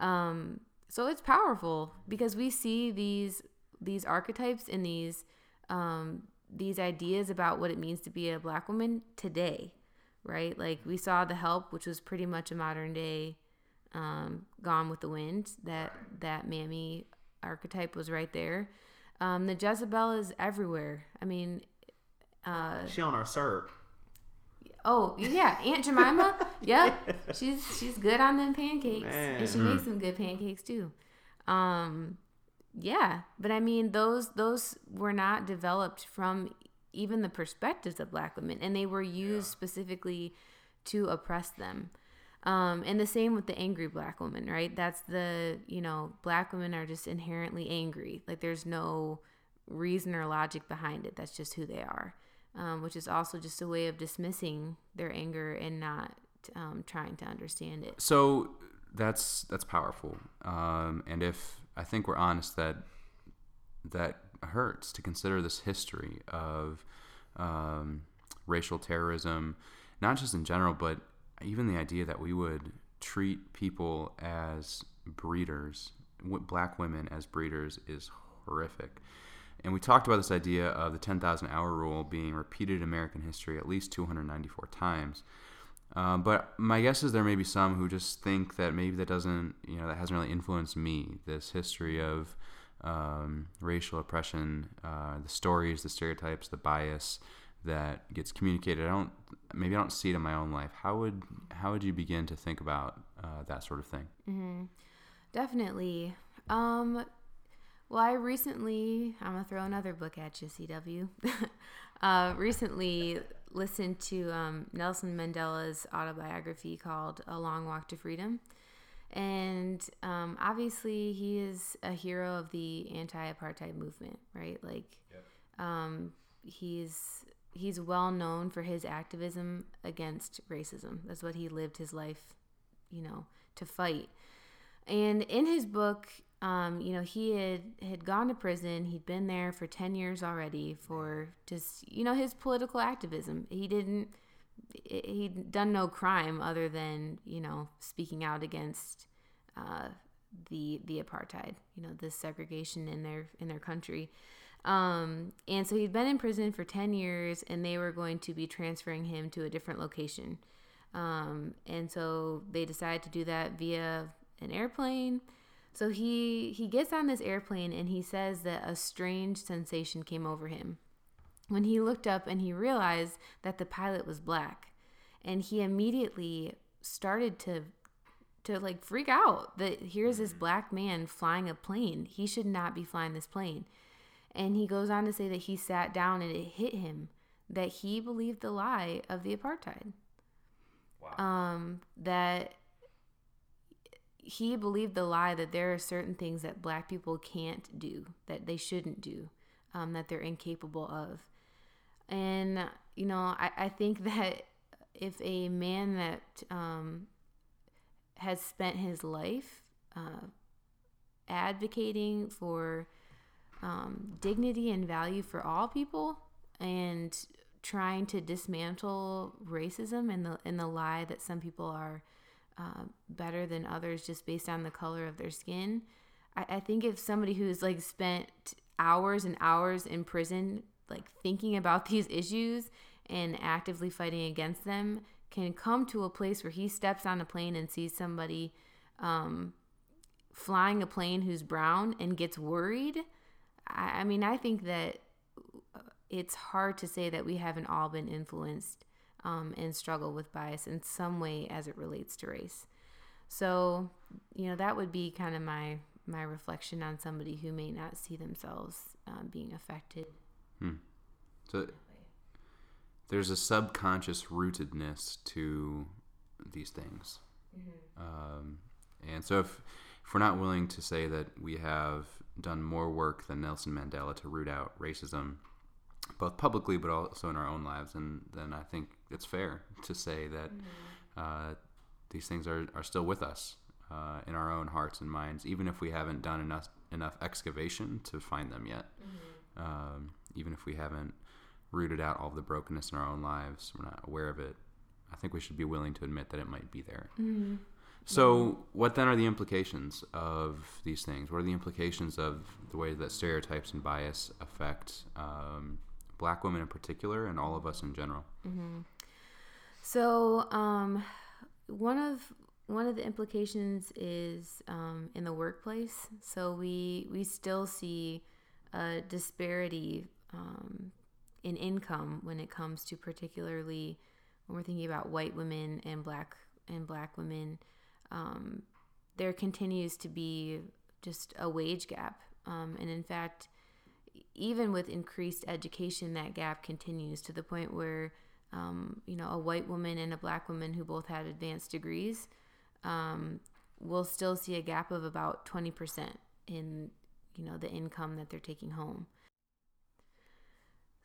Speaker 1: Um, so it's powerful because we see these these archetypes and these um, these ideas about what it means to be a black woman today right like we saw the help which was pretty much a modern day um, gone with the wind that that mammy archetype was right there. Um, the Jezebel is everywhere. I mean, uh,
Speaker 4: She on our syrup.
Speaker 1: oh yeah, Aunt Jemima. yep, she's she's good on them pancakes, and she makes some good pancakes too. Um, yeah, but I mean, those those were not developed from even the perspectives of black women, and they were used specifically to oppress them. Um, and the same with the angry black woman, right? That's the, you know, black women are just inherently angry. Like there's no reason or logic behind it. That's just who they are, um, which is also just a way of dismissing their anger and not um, trying to understand it.
Speaker 5: So that's that's powerful. Um, and if I think we're honest that that hurts to consider this history of um, racial terrorism, not just in general, but even the idea that we would treat people as breeders, black women as breeders, is horrific. And we talked about this idea of the 10,000 hour rule being repeated in American history at least 294 times. Um, but my guess is there may be some who just think that maybe that doesn't, you know, that hasn't really influenced me. This history of um, racial oppression, uh, the stories, the stereotypes, the bias that gets communicated. I don't, maybe I don't see it in my own life. How would how would you begin to think about uh, that sort of thing?
Speaker 1: Definitely. Um, well, I recently, I'm to throw another book at you, CW. uh, recently listened to um, Nelson Mandela's autobiography called A Long Walk to Freedom. And um, obviously, he is a hero of the anti apartheid movement, right? Like, um, he's he's well known for his activism against racism. That's what he lived his life, you know, to fight. And in his book, um, you know, he had had gone to prison. He'd been there for ten years already for just you know his political activism. He didn't he'd done no crime other than you know speaking out against uh, the the apartheid. You know, the segregation in their in their country. Um, and so he'd been in prison for 10 years and they were going to be transferring him to a different location. Um, and so they decided to do that via an airplane. So he he gets on this airplane and he says that a strange sensation came over him. When he looked up and he realized that the pilot was black. And he immediately started to to like freak out that here's this black man flying a plane. He should not be flying this plane. And he goes on to say that he sat down and it hit him that he believed the lie of the apartheid. Wow. Um, that he believed the lie that there are certain things that black people can't do, that they shouldn't do, um, that they're incapable of. And, you know, I, I think that if a man that um, has spent his life uh, advocating for um, dignity and value for all people and trying to dismantle racism and the and the lie that some people are uh, better than others just based on the color of their skin. I, I think if somebody who's like spent hours and hours in prison, like thinking about these issues and actively fighting against them, can come to a place where he steps on a plane and sees somebody um, flying a plane who's brown and gets worried. I, I mean, I think that it's hard to say that we haven't all been influenced um, and struggle with bias in some way as it relates to race. So, you know, that would be kind of my my reflection on somebody who may not see themselves um, being affected.
Speaker 5: So there's a subconscious rootedness to these things, um, and so if if we're not willing to say that we have done more work than Nelson Mandela to root out racism, both publicly but also in our own lives, and then I think it's fair to say that uh, these things are, are still with us uh, in our own hearts and minds, even if we haven't done enough enough excavation to find them yet. Um, even if we haven't rooted out all the brokenness in our own lives, we're not aware of it. I think we should be willing to admit that it might be there. So, what then are the implications of these things? What are the implications of the way that stereotypes and bias affect um, black women in particular and all of us in general?
Speaker 1: So, um, one of one of the implications is um, in the workplace. So we we still see a disparity um, in income when it comes to particularly when we're thinking about white women and black and black women. Um, there continues to be just a wage gap, um, and in fact, even with increased education, that gap continues to the point where, um, you know, a white woman and a black woman who both have advanced degrees um, will still see a gap of about 20% in, you know, the income that they're taking home.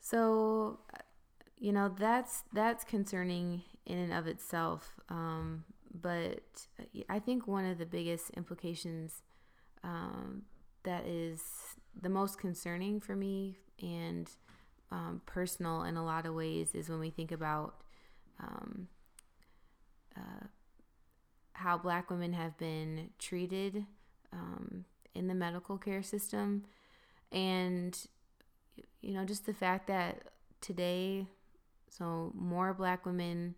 Speaker 1: So, you know, that's that's concerning in and of itself. Um, but I think one of the biggest implications um, that is the most concerning for me and um, personal in a lot of ways is when we think about um, uh, how black women have been treated um, in the medical care system and you know just the fact that today so more black women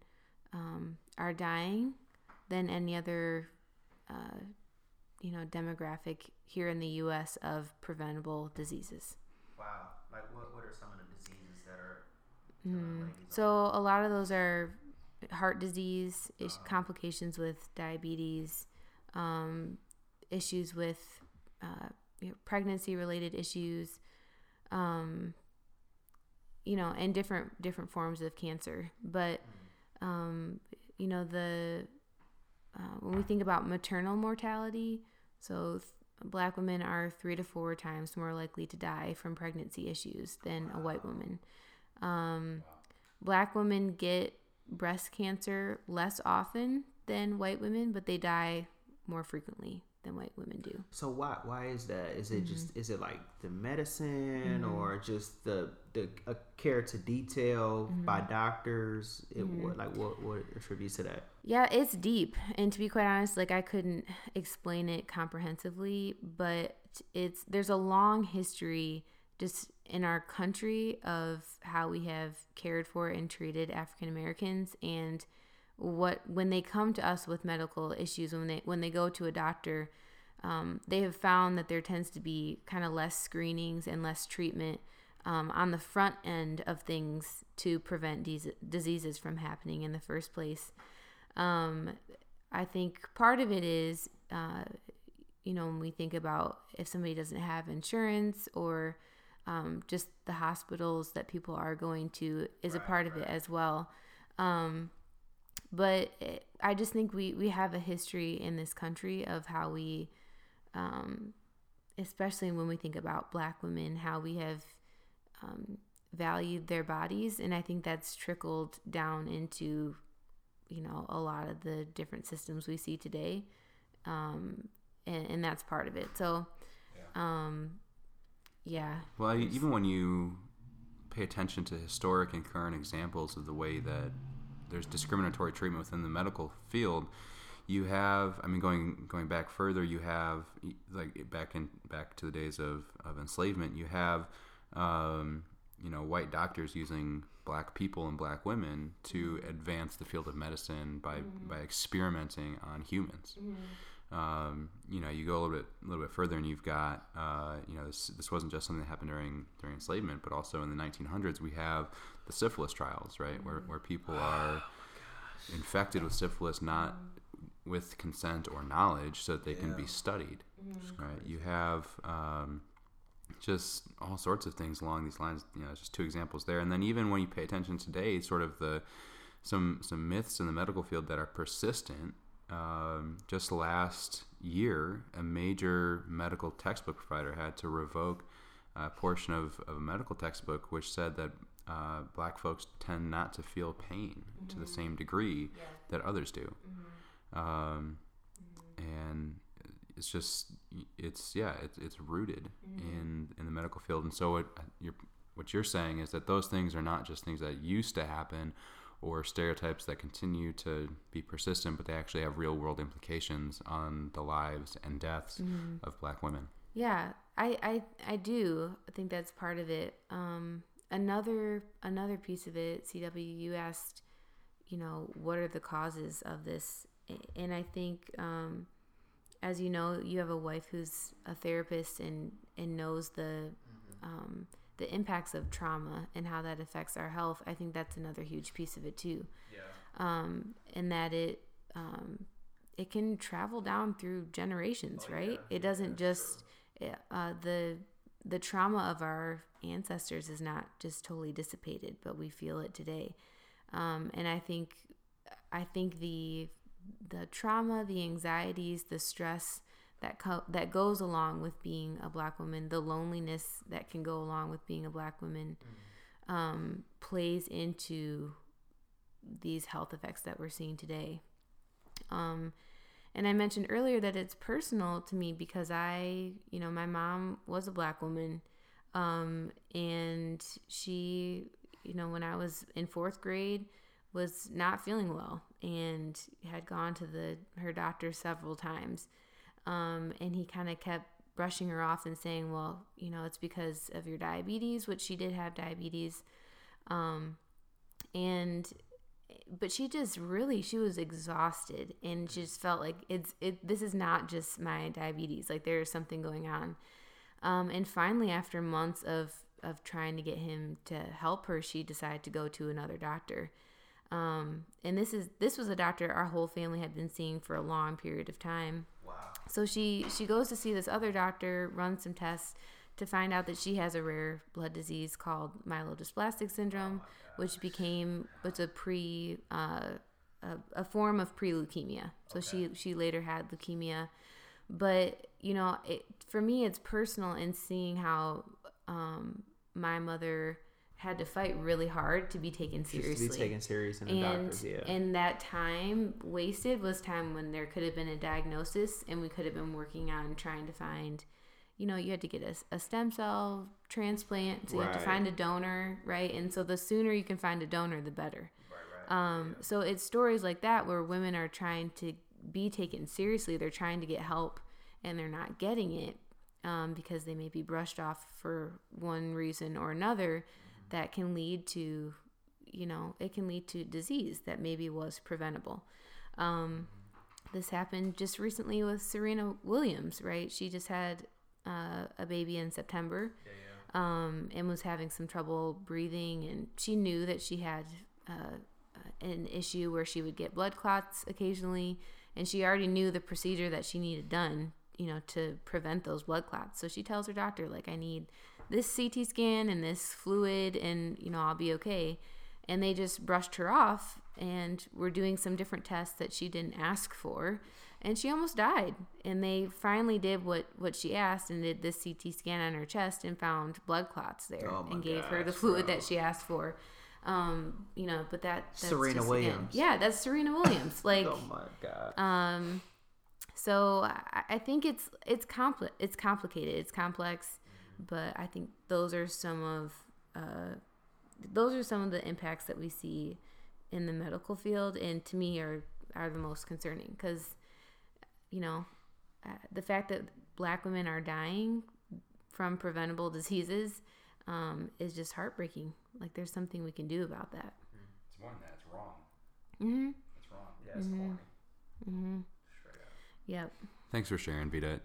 Speaker 1: um, are dying than any other uh, you know demographic here in the U.S. of preventable diseases.
Speaker 4: Wow. Like what, what are some of the diseases that are
Speaker 1: Mm. So a lot of those are heart disease, is- complications with diabetes, um, issues with uh, you know, pregnancy-related issues, um, you know, and different different forms of cancer. But um, you know the uh, when we think about maternal mortality, so th- black women are three to four times more likely to die from pregnancy issues than a white woman. Um, black women get breast cancer less often than white women, but they die more frequently than white women do.
Speaker 4: So why why is that? Is it just
Speaker 1: Mm-hmm.
Speaker 4: is it like the medicine or just the the uh, care to detail
Speaker 1: Mm-hmm.
Speaker 4: by doctors? It what like what what attributes to that?
Speaker 1: Yeah, it's deep. And to be quite honest, like I couldn't explain it comprehensively, but it's there's a long history just in our country of how we have cared for and treated African Americans and what when they come to us with medical issues when they when they go to a doctor um, they have found that there tends to be kind of less screenings and less treatment um, on the front end of things to prevent these diseases from happening in the first place. Um, I think part of it is, uh, you know, when we think about if somebody doesn't have insurance or um, just the hospitals that people are going to is a part of it as well. Um, but it, I just think we, we have a history in this country of how we, um, especially when we think about black women, how we have um, valued their bodies. And I think that's trickled down into, you know, a lot of the different systems we see today. Um, and, and that's part of it. So, um, yeah.
Speaker 5: Well, I- even when you pay attention to historic and current examples of the way that there's discriminatory treatment within the medical field, you have, I mean, going going back further, you have like back in back to the days of, of enslavement, you have, um, you know, white doctors using black people and black women to advance the field of medicine by by experimenting on humans. Um, you know, you go a little bit, a little bit further, and you've got, uh, you know, this, this wasn't just something that happened during during enslavement, but also in the 1900s, we have the syphilis trials, right, where where people are infected with syphilis not with consent or knowledge, so that they can be studied, right? You have um, just all sorts of things along these lines. You know, just two examples there, and then even when you pay attention today, sort of the some some myths in the medical field that are persistent um, just last year, a major medical textbook provider had to revoke a portion of, of a medical textbook which said that uh, black folks tend not to feel pain to the same degree that others do. Um, and it's just it's yeah it's, it's rooted in in the medical field. And so what you're what you're saying is that those things are not just things that used to happen or stereotypes that continue to be persistent but they actually have real world implications on the lives and deaths of black women.
Speaker 1: Yeah, I, I I do. Think that's part of it. Um, another another piece of it, CW, you asked, you know, what are the causes of this? And I think, um, as you know, you have a wife who's a therapist and and knows the um, the impacts of trauma and how that affects our health. I think that's another huge piece of it too. Yeah. Um, and that it um, it can travel down through generations, right? It doesn't just uh, the the trauma of our ancestors is not just totally dissipated, but we feel it today. Um, and I think I think the the trauma, the anxieties, the stress that co- that goes along with being a black woman, the loneliness that can go along with being a black woman, um, plays into these health effects that we're seeing today. Um, and I mentioned earlier that it's personal to me because I, you know, my mom was a black woman. Um, and she, you know, when I was in fourth grade, was not feeling well and had gone to the her doctor several times. Um, and he kind of kept brushing her off and saying, "Well, you know, it's because of your diabetes," which she did have diabetes. Um, and but she just really she was exhausted and she just felt like it's it this is not just my diabetes like there's something going on. Um, and finally after months of of trying to get him to help her she decided to go to another doctor. Um, and this is this was a doctor our whole family had been seeing for a long period of time. Wow. So she she goes to see this other doctor runs some tests to find out that she has a rare blood disease called myelodysplastic syndrome, which became was a pre uh, a, a form of pre leukemia. So she she later had leukemia, but you know, it, for me, it's personal in seeing how um, my mother had to fight really hard to be taken seriously.
Speaker 4: to be taken serious in the
Speaker 1: and
Speaker 4: doctors. Yeah.
Speaker 1: and that time wasted was time when there could have been a diagnosis and we could have been working on trying to find you know you had to get a, a stem cell transplant so you have to find a donor right? And so the sooner you can find a donor the better. Right, um, so it's stories like that where women are trying to be taken seriously. They're trying to get help and they're not getting it um, because they may be brushed off for one reason or another that can lead to you know it can lead to disease that maybe was preventable. Um, this happened just recently with serena williams right? She just had uh, a baby in september um, and was having some trouble breathing and she knew that she had uh, an issue where she would get blood clots occasionally and she already knew the procedure that she needed done you know to prevent those blood clots. So she tells her doctor like i need this ct scan and this fluid and you know i'll be okay. And they just brushed her off and were doing some different tests that she didn't ask for and she almost died and they finally did what what she asked and did this ct scan on her chest and found blood clots there
Speaker 4: Oh
Speaker 1: and gave her the fluid
Speaker 4: bro.
Speaker 1: that she asked for um you know but that that's
Speaker 4: Serena
Speaker 1: just, again-
Speaker 4: Williams.
Speaker 1: yeah that's serena williams like
Speaker 4: oh my god.
Speaker 1: um, so I, I think it's it's compli- it's complicated, it's complex, but I think those are some of uh, those are some of the impacts that we see in the medical field, and to me are are the most concerning because you know uh, the fact that Black women are dying from preventable diseases um, is just heartbreaking. Like there's something we can do about that.
Speaker 5: it's more than that it's wrong
Speaker 1: Mm-hmm.
Speaker 5: it's wrong
Speaker 4: yeah, it's corny.
Speaker 1: Mm-hmm. Yep.
Speaker 5: Thanks for sharing, Vita.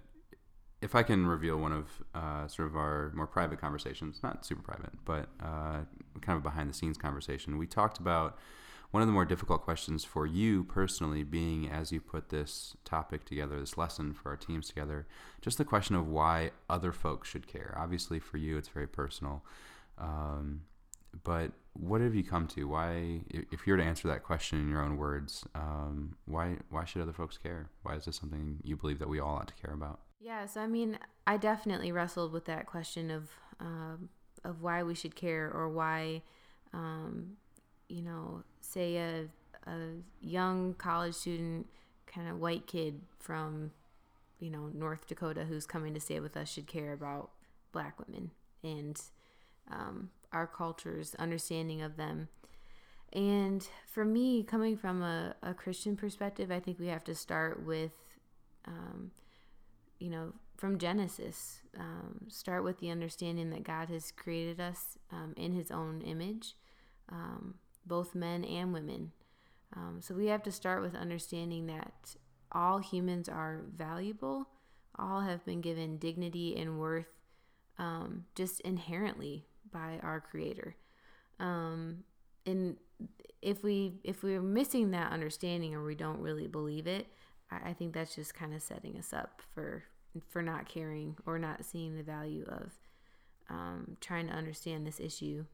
Speaker 5: If I can reveal one of uh, sort of our more private conversations, not super private, but uh, kind of behind the scenes conversation, we talked about one of the more difficult questions for you personally being as you put this topic together, this lesson for our teams together, just the question of why other folks should care. Obviously, for you, it's very personal. Um, but what have you come to? Why, if you were to answer that question in your own words, um, why why should other folks care? Why is this something you believe that we all ought to care about?
Speaker 1: Yeah, so I mean, I definitely wrestled with that question of um, of why we should care or why, um, you know, say a a young college student, kind of white kid from, you know, North Dakota who's coming to stay with us should care about black women and um, our culture's understanding of them. And for me, coming from a, a Christian perspective, I think we have to start with, um, you know, from Genesis. Um, start with the understanding that God has created us um, in His own image, um, both men and women. Um, so we have to start with understanding that all humans are valuable, all have been given dignity and worth um, just inherently by our Creator. Um, and if we if we're missing that understanding or we don't really believe it, I, I think that's just kind of setting us up for for not caring or not seeing the value of um, trying to understand this issue.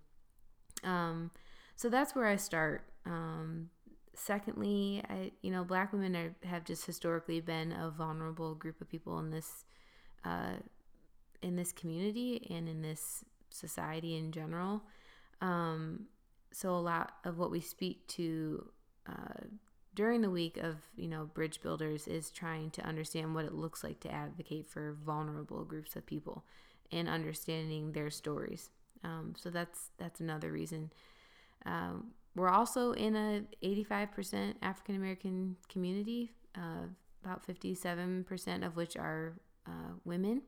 Speaker 1: Um, so that's where I start. Um, secondly, I you know black women are, have just historically been a vulnerable group of people in this uh, in this community and in this society in general. Um, so a lot of what we speak to uh, during the week of you know bridge builders is trying to understand what it looks like to advocate for vulnerable groups of people and understanding their stories. Um, so that's that's another reason. Um, we're also in a 85% African American community, uh, about 57% of which are uh, women.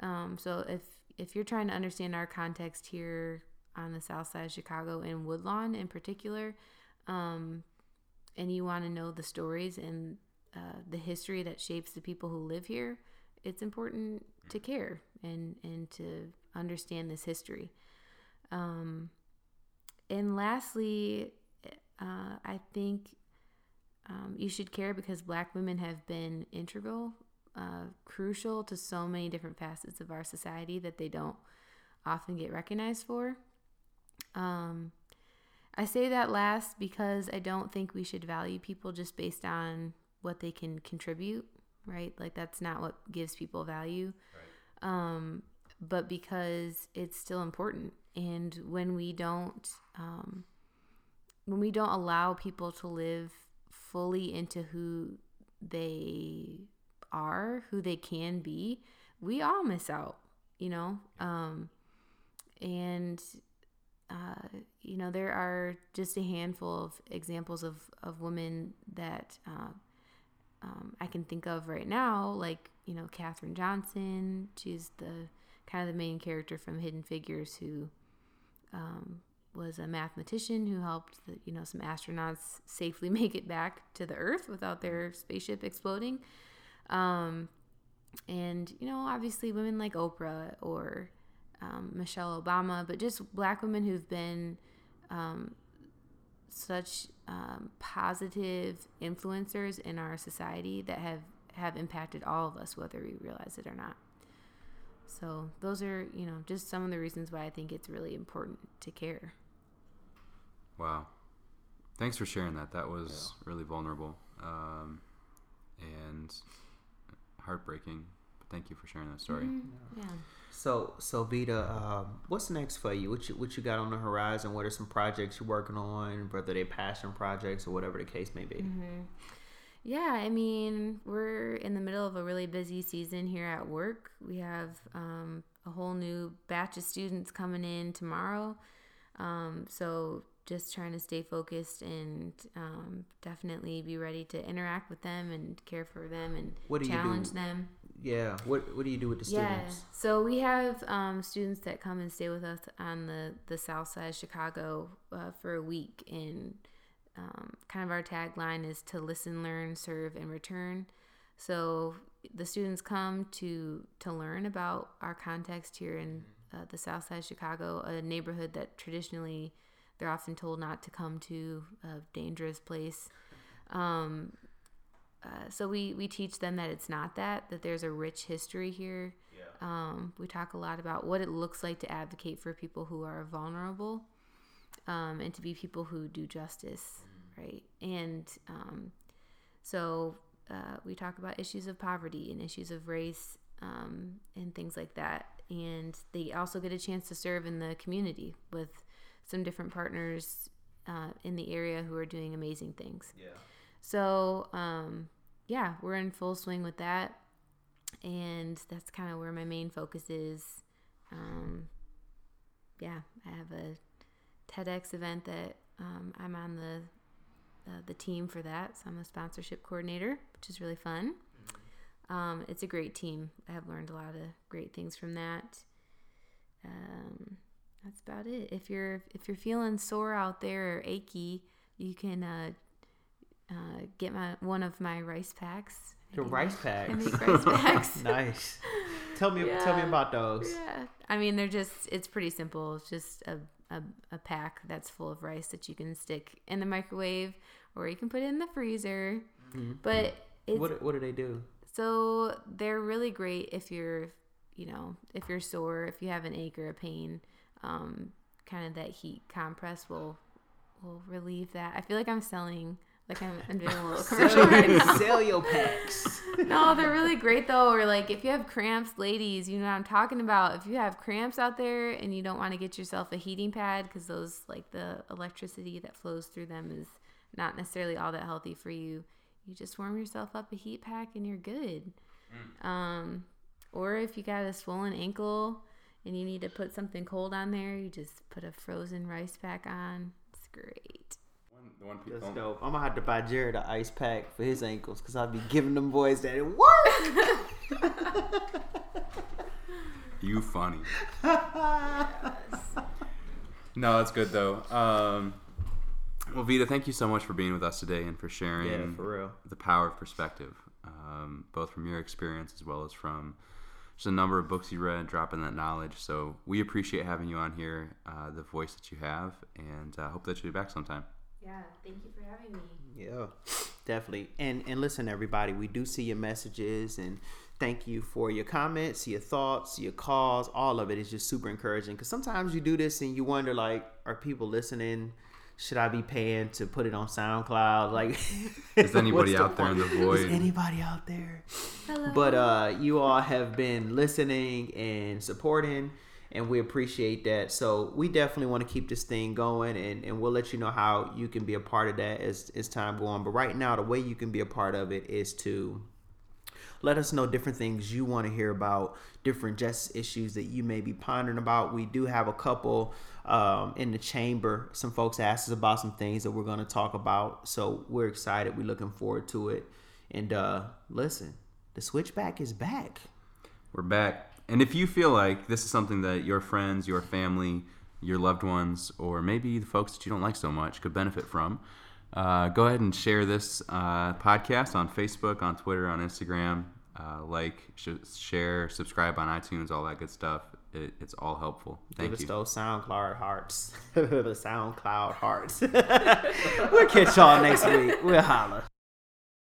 Speaker 1: Um, so if if you're trying to understand our context here on the South Side of Chicago in Woodlawn in particular, um, and you want to know the stories and uh, the history that shapes the people who live here, it's important to care and and to understand this history. Um, and lastly, uh, I think um, you should care because Black women have been integral, uh, crucial to so many different facets of our society that they don't often get recognized for. Um, I say that last because I don't think we should value people just based on what they can contribute, right? Like that's not what gives people value. Right. Um, but because it's still important, and when we don't, um, when we don't allow people to live fully into who they are, who they can be, we all miss out, you know. Um, and uh, you know, there are just a handful of examples of, of women that uh, um, I can think of right now, like, you know, Katherine Johnson. She's the kind of the main character from Hidden Figures who um, was a mathematician who helped, the, you know, some astronauts safely make it back to the Earth without their spaceship exploding. Um, and, you know, obviously women like Oprah or um, Michelle Obama, but just black women who've been um, such um, positive influencers in our society that have, have impacted all of us, whether we realize it or not. So those are, you know, just some of the reasons why I think it's really important to care.
Speaker 5: Wow. Thanks for sharing that. That was yeah. really vulnerable um, and heartbreaking. But thank you for sharing that story.
Speaker 1: Mm-hmm. Yeah.
Speaker 4: So, so Vita, um, what's next for you? What you what you got on the horizon? What are some projects you're working on? Whether they're passion projects or whatever the case may be.
Speaker 1: Mm-hmm. Yeah, I mean, we're in the middle of a really busy season here at work. We have um, a whole new batch of students coming in tomorrow. Um, so just trying to stay focused and um, definitely be ready to interact with them and care for them and what do challenge
Speaker 4: you
Speaker 1: do? them.
Speaker 4: Yeah. What What do you do with the students? Yeah.
Speaker 1: So we have um, students that come and stay with us on the the South Side of Chicago uh, for a week and um, kind of our tagline is to listen, learn, serve, and return. So the students come to to learn about our context here in uh, the South Side of Chicago, a neighborhood that traditionally they're often told not to come to, a dangerous place. Um, uh, so we we teach them that it's not that that there's a rich history here. Yeah. Um, we talk a lot about what it looks like to advocate for people who are vulnerable um, and to be people who do justice, right? And um, so uh, we talk about issues of poverty and issues of race um, and things like that. And they also get a chance to serve in the community with some different partners uh, in the area who are doing amazing things.
Speaker 4: Yeah.
Speaker 1: So, um, yeah, we're in full swing with that. And that's kind of where my main focus is. Um, yeah, I have a TEDx event that um, I'm on the uh, the team for that. So I'm a sponsorship coordinator, which is really fun. Um, it's a great team. I have learned a lot of great things from that. Um, that's about it. If you're if you're feeling sore out there or achy, you can uh, uh, get my one of my rice packs.
Speaker 4: The rice packs.
Speaker 1: I make rice packs.
Speaker 4: nice. Tell me, tell me about those.
Speaker 1: Yeah. I mean, they're just, it's pretty simple. It's just a, a, a pack that's full of rice that you can stick in the microwave or you can put it in the freezer. But it's,
Speaker 4: Mm-hmm. What What do they do?
Speaker 1: so they're really great if you're, you know, if you're sore, if you have an ache or a pain, um, kind of that heat compress will, will relieve that. I feel like I'm selling, like I'm, I'm doing a little commercial right now.
Speaker 4: Sell your packs.
Speaker 1: No, they're really great though. Or like if you have cramps, ladies, you know what I'm talking about. If you have cramps out there and you don't want to get yourself a heating pad because those like the electricity that flows through them is not necessarily all that healthy for you. You just warm yourself up a heat pack and you're good. Um, or if you got a swollen ankle and you need to put something cold on there, you just put a frozen rice pack on. It's great.
Speaker 5: The one
Speaker 4: That's dope. I'm gonna have to buy Jared an ice pack for his ankles because I'll be giving them boys that it work.
Speaker 5: you funny. No, that's good though. Um, well, Vita, thank you so much for being with us today and for sharing
Speaker 4: Yeah, for real.
Speaker 5: the power of perspective, um, both from your experience as well as from just a number of books you read, dropping that knowledge. So we appreciate having you on here, uh, the voice that you have, and uh, hope that you'll be back sometime.
Speaker 1: Yeah, thank you for having me.
Speaker 4: Yeah, definitely. And and listen, everybody, we do see your messages and thank you for your comments, your thoughts, your calls. All of it is just super encouraging because sometimes you do this and you wonder like, are people listening? Should I be paying to put it on SoundCloud? Like,
Speaker 5: Is anybody
Speaker 4: what's
Speaker 5: out there in the void?
Speaker 4: Is anybody out there?
Speaker 1: Hello.
Speaker 4: But uh, you all have been listening and supporting, and we appreciate that. So we definitely want to keep this thing going, and, and we'll let you know how you can be a part of that as, as time go on. But right now, the way you can be a part of it is to let us know different things you want to hear about, different justice issues that you may be pondering about. We do have a couple um, in the chamber. Some folks asked us about some things that we're going to talk about. So we're excited. We're looking forward to it. And uh, listen, the switchback is back.
Speaker 5: We're back. And if you feel like this is something that your friends, your family, your loved ones, or maybe the folks that you don't like so much could benefit from, uh, go ahead and share this uh, podcast on Facebook, on Twitter, on Instagram. Uh, like, sh- share, subscribe on iTunes, all that good stuff. It, it's all helpful. Thank
Speaker 4: Give us those SoundCloud hearts. the SoundCloud hearts. we'll catch y'all next week. We'll holla.